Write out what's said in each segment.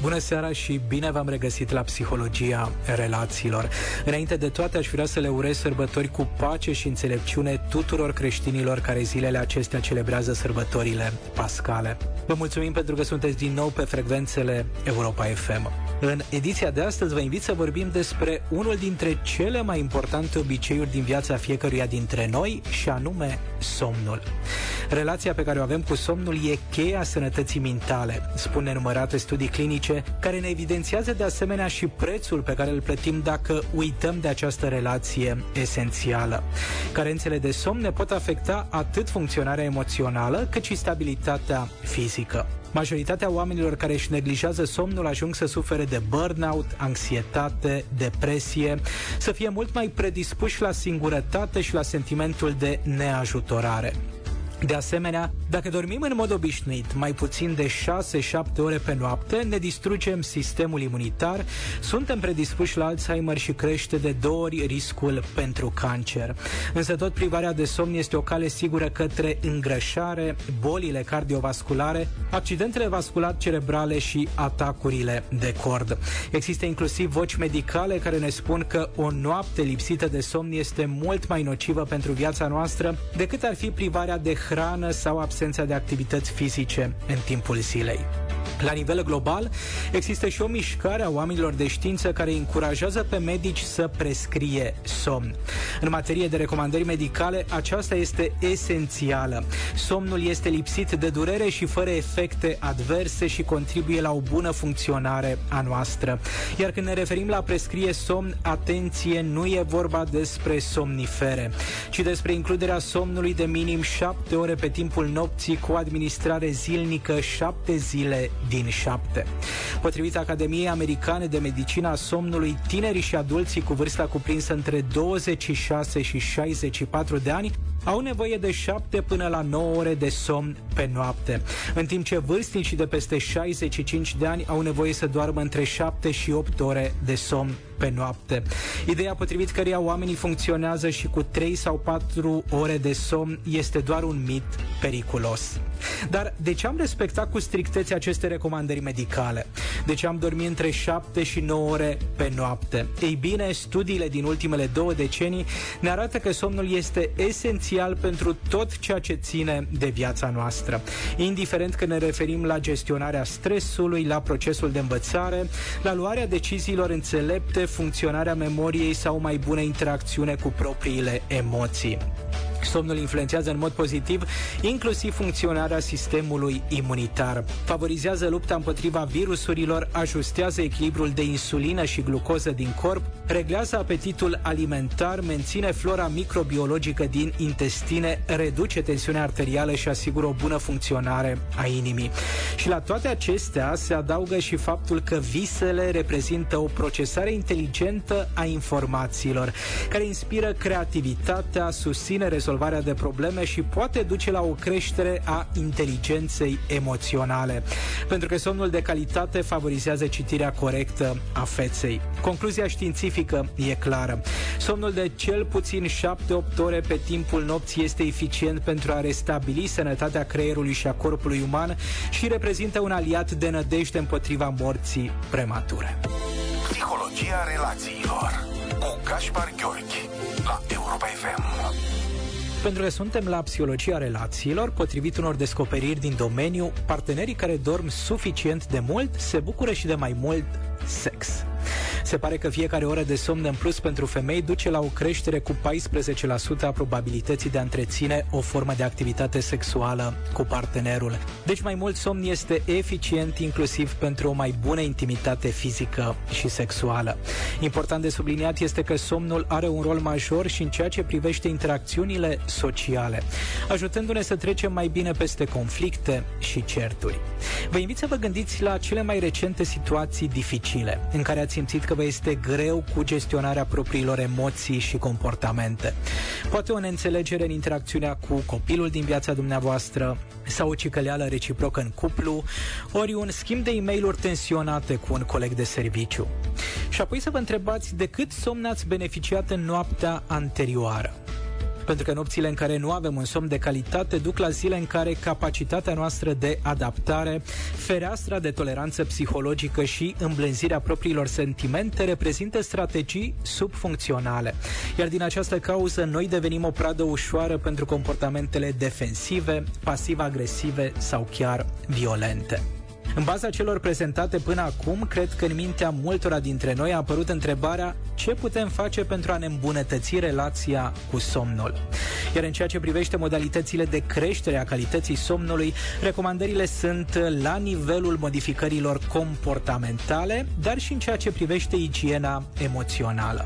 Bună seara și bine v-am regăsit la Psihologia Relațiilor. Înainte de toate, aș vrea să le urez sărbători cu pace și înțelepciune tuturor creștinilor care zilele acestea celebrează sărbătorile pascale. Vă mulțumim pentru că sunteți din nou pe frecvențele Europa FM. În ediția de astăzi vă invit să vorbim despre unul dintre cele mai importante obiceiuri din viața fiecăruia dintre noi și anume somnul. Relația pe care o avem cu somnul e cheia sănătății mentale, spun nenumărate studii clinice care ne evidențiază de asemenea și prețul pe care îl plătim dacă uităm de această relație esențială. Carențele de somn ne pot afecta atât funcționarea emoțională cât și stabilitatea fizică. Majoritatea oamenilor care își neglijează somnul ajung să sufere de burnout, anxietate, depresie, să fie mult mai predispuși la singurătate și la sentimentul de neajutorare. De asemenea, dacă dormim în mod obișnuit mai puțin de 6-7 ore pe noapte, ne distrugem sistemul imunitar, suntem predispuși la Alzheimer și crește de două ori riscul pentru cancer. Însă tot privarea de somn este o cale sigură către îngrășare, bolile cardiovasculare, accidentele vascular-cerebrale și atacurile de cord. Există inclusiv voci medicale care ne spun că o noapte lipsită de somn este mult mai nocivă pentru viața noastră decât ar fi privarea de hrană sau absența de activități fizice în timpul zilei. La nivel global, există și o mișcare a oamenilor de știință care încurajează pe medici să prescrie somn. În materie de recomandări medicale, aceasta este esențială. Somnul este lipsit de durere și fără efecte adverse și contribuie la o bună funcționare a noastră. Iar când ne referim la prescrie somn, atenție, nu e vorba despre somnifere, ci despre includerea somnului de minim 7 ore pe timpul nopții cu administrare zilnică 7 zile din 7. Potrivit Academiei Americane de Medicina a Somnului, tinerii și adulții cu vârsta cuprinsă între 26 și 64 de ani au nevoie de 7 până la 9 ore de somn pe noapte, în timp ce vârstnicii de peste 65 de ani au nevoie să doarmă între 7 și 8 ore de somn pe noapte. Ideea potrivit căreia oamenii funcționează și cu 3 sau 4 ore de somn este doar un mit periculos. Dar de ce am respectat cu strictețe aceste recomandări medicale? De ce am dormit între 7 și 9 ore pe noapte? Ei bine, studiile din ultimele două decenii ne arată că somnul este esențial pentru tot ceea ce ține de viața noastră. Indiferent că ne referim la gestionarea stresului, la procesul de învățare, la luarea deciziilor înțelepte, funcționarea memoriei sau mai bună interacțiune cu propriile emoții. Somnul influențează în mod pozitiv inclusiv funcționarea sistemului imunitar. Favorizează lupta împotriva virusurilor, ajustează echilibrul de insulină și glucoză din corp, reglează apetitul alimentar, menține flora microbiologică din intestine, reduce tensiunea arterială și asigură o bună funcționare a inimii. Și la toate acestea se adaugă și faptul că visele reprezintă o procesare inteligentă a informațiilor, care inspiră creativitatea, susține rezolvarea de probleme și poate duce la o creștere a inteligenței emoționale. Pentru că somnul de calitate favorizează citirea corectă a feței. Concluzia științifică e clară. Somnul de cel puțin 7-8 ore pe timpul nopții este eficient pentru a restabili sănătatea creierului și a corpului uman și reprezintă un aliat de nădejde împotriva morții premature. Psihologia relațiilor cu Gaspar Gheorghi la Europa FM. Pentru că suntem la psihologia relațiilor, potrivit unor descoperiri din domeniu, partenerii care dorm suficient de mult se bucură și de mai mult sex. Se pare că fiecare oră de somn în plus pentru femei duce la o creștere cu 14% a probabilității de a întreține o formă de activitate sexuală cu partenerul. Deci mai mult somn este eficient inclusiv pentru o mai bună intimitate fizică și sexuală. Important de subliniat este că somnul are un rol major și în ceea ce privește interacțiunile sociale, ajutându-ne să trecem mai bine peste conflicte și certuri. Vă invit să vă gândiți la cele mai recente situații dificile în care ați simțit că vă este greu cu gestionarea propriilor emoții și comportamente. Poate o neînțelegere în interacțiunea cu copilul din viața dumneavoastră sau o cicăleală reciprocă în cuplu, ori un schimb de e mail tensionate cu un coleg de serviciu. Și apoi să vă întrebați de cât somn ați beneficiat în noaptea anterioară pentru că nopțile în care nu avem un somn de calitate duc la zile în care capacitatea noastră de adaptare, fereastra de toleranță psihologică și îmblânzirea propriilor sentimente reprezintă strategii subfuncționale. Iar din această cauză noi devenim o pradă ușoară pentru comportamentele defensive, pasiv-agresive sau chiar violente. În baza celor prezentate până acum, cred că în mintea multora dintre noi a apărut întrebarea ce putem face pentru a ne îmbunătăți relația cu somnul. Iar în ceea ce privește modalitățile de creștere a calității somnului, recomandările sunt la nivelul modificărilor comportamentale, dar și în ceea ce privește igiena emoțională.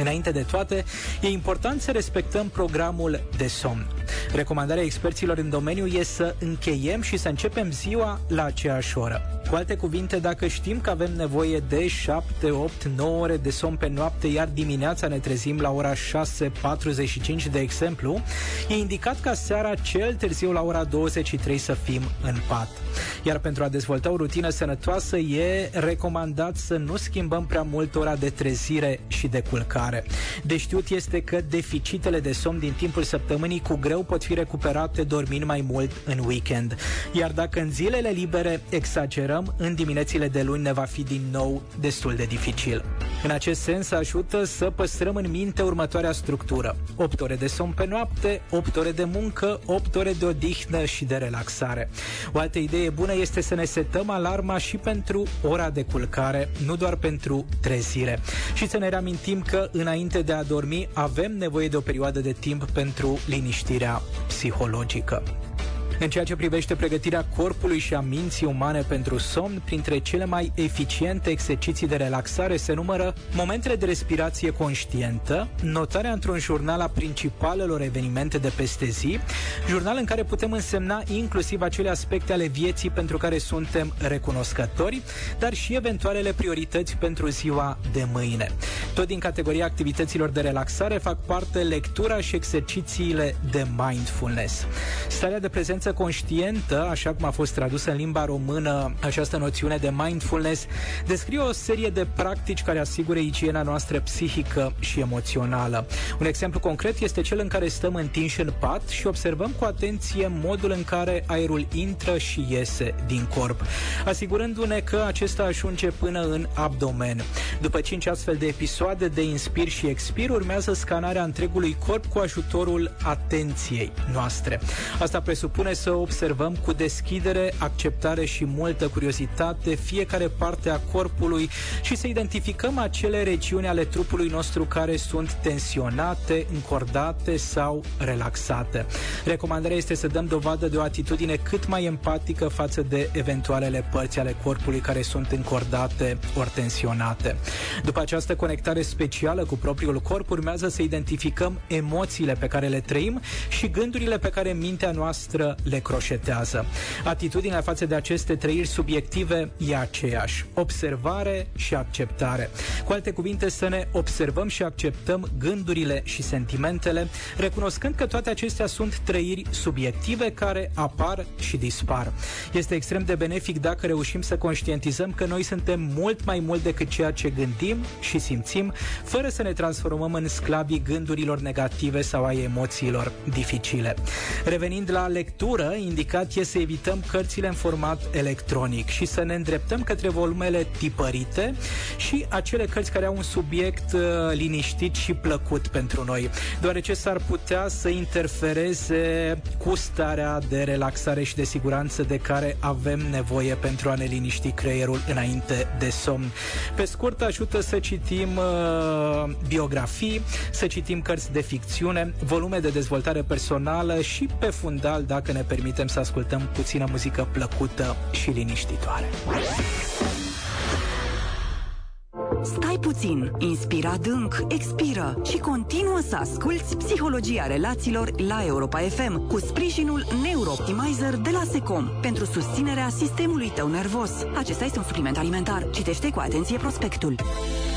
Înainte de toate, e important să respectăm programul de somn. Recomandarea experților în domeniu e să încheiem și să începem ziua la aceeași oră. Cu alte cuvinte, dacă știm că avem nevoie de 7, 8, 9 ore de somn pe noapte, iar dimineața ne trezim la ora 6.45, de exemplu, e indicat ca seara cel târziu la ora 23 să fim în pat. Iar pentru a dezvolta o rutină sănătoasă e recomandat să nu schimbăm prea mult ora de trezire și de culcare. De știut este că deficitele de somn din timpul săptămânii cu greu pot fi recuperate dormind mai mult în weekend. Iar dacă în zilele libere exagerăm, lucrăm, în diminețile de luni ne va fi din nou destul de dificil. În acest sens ajută să păstrăm în minte următoarea structură. 8 ore de somn pe noapte, 8 ore de muncă, 8 ore de odihnă și de relaxare. O altă idee bună este să ne setăm alarma și pentru ora de culcare, nu doar pentru trezire. Și să ne reamintim că înainte de a dormi avem nevoie de o perioadă de timp pentru liniștirea psihologică. În ceea ce privește pregătirea corpului și a minții umane pentru somn, printre cele mai eficiente exerciții de relaxare se numără momentele de respirație conștientă, notarea într-un jurnal a principalelor evenimente de peste zi, jurnal în care putem însemna inclusiv acele aspecte ale vieții pentru care suntem recunoscători, dar și eventualele priorități pentru ziua de mâine. Tot din categoria activităților de relaxare fac parte lectura și exercițiile de mindfulness. Starea de prezență conștiență conștientă, așa cum a fost tradusă în limba română această noțiune de mindfulness, descrie o serie de practici care asigură igiena noastră psihică și emoțională. Un exemplu concret este cel în care stăm întinși în pat și observăm cu atenție modul în care aerul intră și iese din corp, asigurându-ne că acesta ajunge până în abdomen. După 5 astfel de episoade de inspir și expir, urmează scanarea întregului corp cu ajutorul atenției noastre. Asta presupune să observăm cu deschidere, acceptare și multă curiozitate fiecare parte a corpului și să identificăm acele regiuni ale trupului nostru care sunt tensionate, încordate sau relaxate. Recomandarea este să dăm dovadă de o atitudine cât mai empatică față de eventualele părți ale corpului care sunt încordate ori tensionate. După această conectare specială cu propriul corp, urmează să identificăm emoțiile pe care le trăim și gândurile pe care mintea noastră le croșetează. Atitudinea față de aceste trăiri subiective e aceeași. Observare și acceptare. Cu alte cuvinte, să ne observăm și acceptăm gândurile și sentimentele, recunoscând că toate acestea sunt trăiri subiective care apar și dispar. Este extrem de benefic dacă reușim să conștientizăm că noi suntem mult mai mult decât ceea ce gândim și simțim, fără să ne transformăm în sclavii gândurilor negative sau ai emoțiilor dificile. Revenind la lectură, lectură, indicat e să evităm cărțile în format electronic și să ne îndreptăm către volumele tipărite și acele cărți care au un subiect uh, liniștit și plăcut pentru noi, deoarece s-ar putea să interfereze cu starea de relaxare și de siguranță de care avem nevoie pentru a ne liniști creierul înainte de somn. Pe scurt, ajută să citim uh, biografii, să citim cărți de ficțiune, volume de dezvoltare personală și pe fundal, dacă ne permitem să ascultăm puțină muzică plăcută și liniștitoare. Stai stai puțin, inspira adânc, expiră și continuă să asculți Psihologia Relațiilor la Europa FM cu sprijinul Neurooptimizer de la Secom pentru susținerea sistemului tău nervos. Acesta este un supliment alimentar. Citește cu atenție prospectul.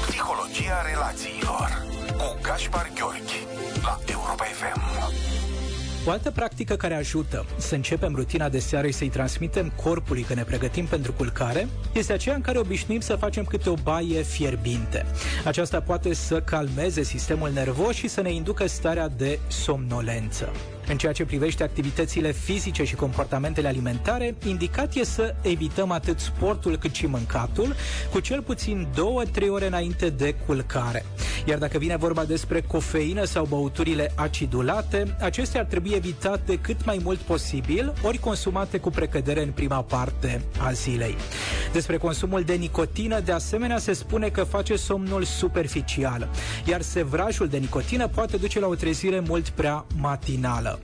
Psihologia Relațiilor cu Gaspar Gheorghi la Europa FM. O altă practică care ajută să începem rutina de seară și să-i transmitem corpului că ne pregătim pentru culcare este aceea în care obișnuim să facem câte o baie fierbinte. Aceasta poate să calmeze sistemul nervos și să ne inducă starea de somnolență. În ceea ce privește activitățile fizice și comportamentele alimentare, indicat e să evităm atât sportul cât și mâncatul, cu cel puțin 2-3 ore înainte de culcare. Iar dacă vine vorba despre cofeină sau băuturile acidulate, acestea ar trebui evitate cât mai mult posibil, ori consumate cu precădere în prima parte a zilei. Despre consumul de nicotină, de asemenea, se spune că face somnul superficial, iar sevrajul de nicotină poate duce la o trezire mult prea matinală.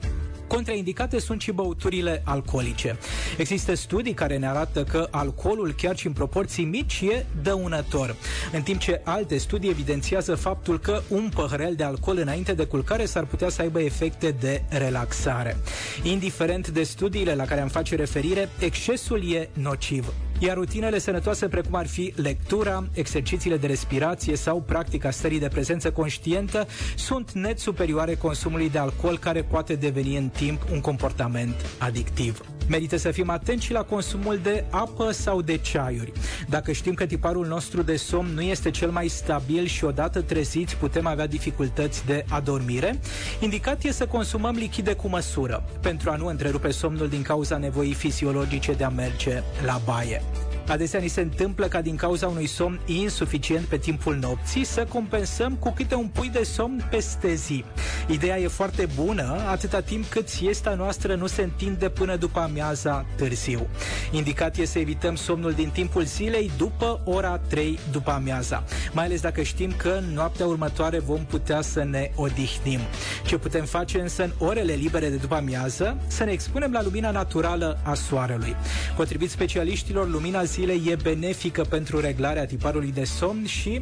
Contraindicate sunt și băuturile alcoolice. Există studii care ne arată că alcoolul, chiar și în proporții mici, e dăunător, în timp ce alte studii evidențiază faptul că un păhărel de alcool înainte de culcare s-ar putea să aibă efecte de relaxare. Indiferent de studiile la care am face referire, excesul e nociv iar rutinele sănătoase precum ar fi lectura, exercițiile de respirație sau practica stării de prezență conștientă sunt net superioare consumului de alcool care poate deveni în timp un comportament adictiv. Merită să fim atenți și la consumul de apă sau de ceaiuri. Dacă știm că tiparul nostru de somn nu este cel mai stabil și odată treziți putem avea dificultăți de adormire, indicat e să consumăm lichide cu măsură, pentru a nu întrerupe somnul din cauza nevoii fiziologice de a merge la baie. Adesea ni se întâmplă ca din cauza unui somn insuficient pe timpul nopții să compensăm cu câte un pui de somn peste zi. Ideea e foarte bună atâta timp cât siesta noastră nu se întinde până după amiaza târziu. Indicat e să evităm somnul din timpul zilei după ora 3 după amiaza, mai ales dacă știm că în noaptea următoare vom putea să ne odihnim. Ce putem face însă în orele libere de după amiază? Să ne expunem la lumina naturală a soarelui. Potrivit specialiștilor, lumina zilei e benefică pentru reglarea tiparului de somn și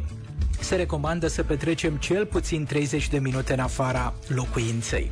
se recomandă să petrecem cel puțin 30 de minute în afara locuinței.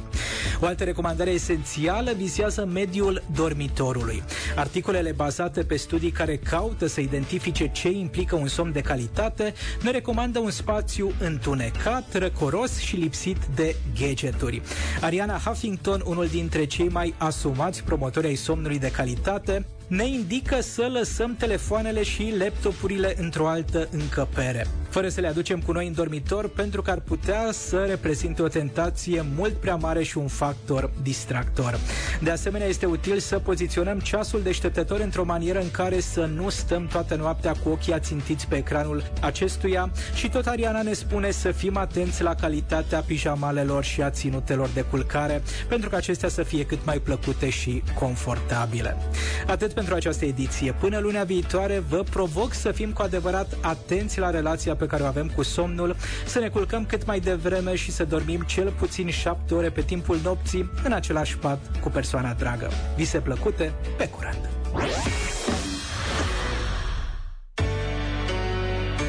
O altă recomandare esențială vizează mediul dormitorului. Articolele bazate pe studii care caută să identifice ce implică un somn de calitate ne recomandă un spațiu întunecat, răcoros și lipsit de gadgeturi. Ariana Huffington, unul dintre cei mai asumați promotori ai somnului de calitate, ne indică să lăsăm telefoanele și laptopurile într-o altă încăpere, fără să le aducem cu noi în dormitor, pentru că ar putea să reprezinte o tentație mult prea mare și un factor distractor. De asemenea, este util să poziționăm ceasul deșteptător într-o manieră în care să nu stăm toată noaptea cu ochii ațintiți pe ecranul acestuia și tot Ariana ne spune să fim atenți la calitatea pijamalelor și a ținutelor de culcare, pentru că acestea să fie cât mai plăcute și confortabile. Atât pentru această ediție. Până lunea viitoare vă provoc să fim cu adevărat atenți la relația pe care o avem cu somnul, să ne culcăm cât mai devreme și să dormim cel puțin 7 ore pe timpul nopții în același pat cu persoana dragă. Vise plăcute, pe curând!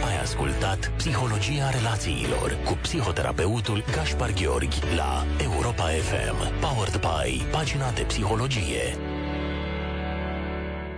Ai ascultat Psihologia relațiilor cu psihoterapeutul Gaspar Gheorghi la Europa FM, powered by pagina de psihologie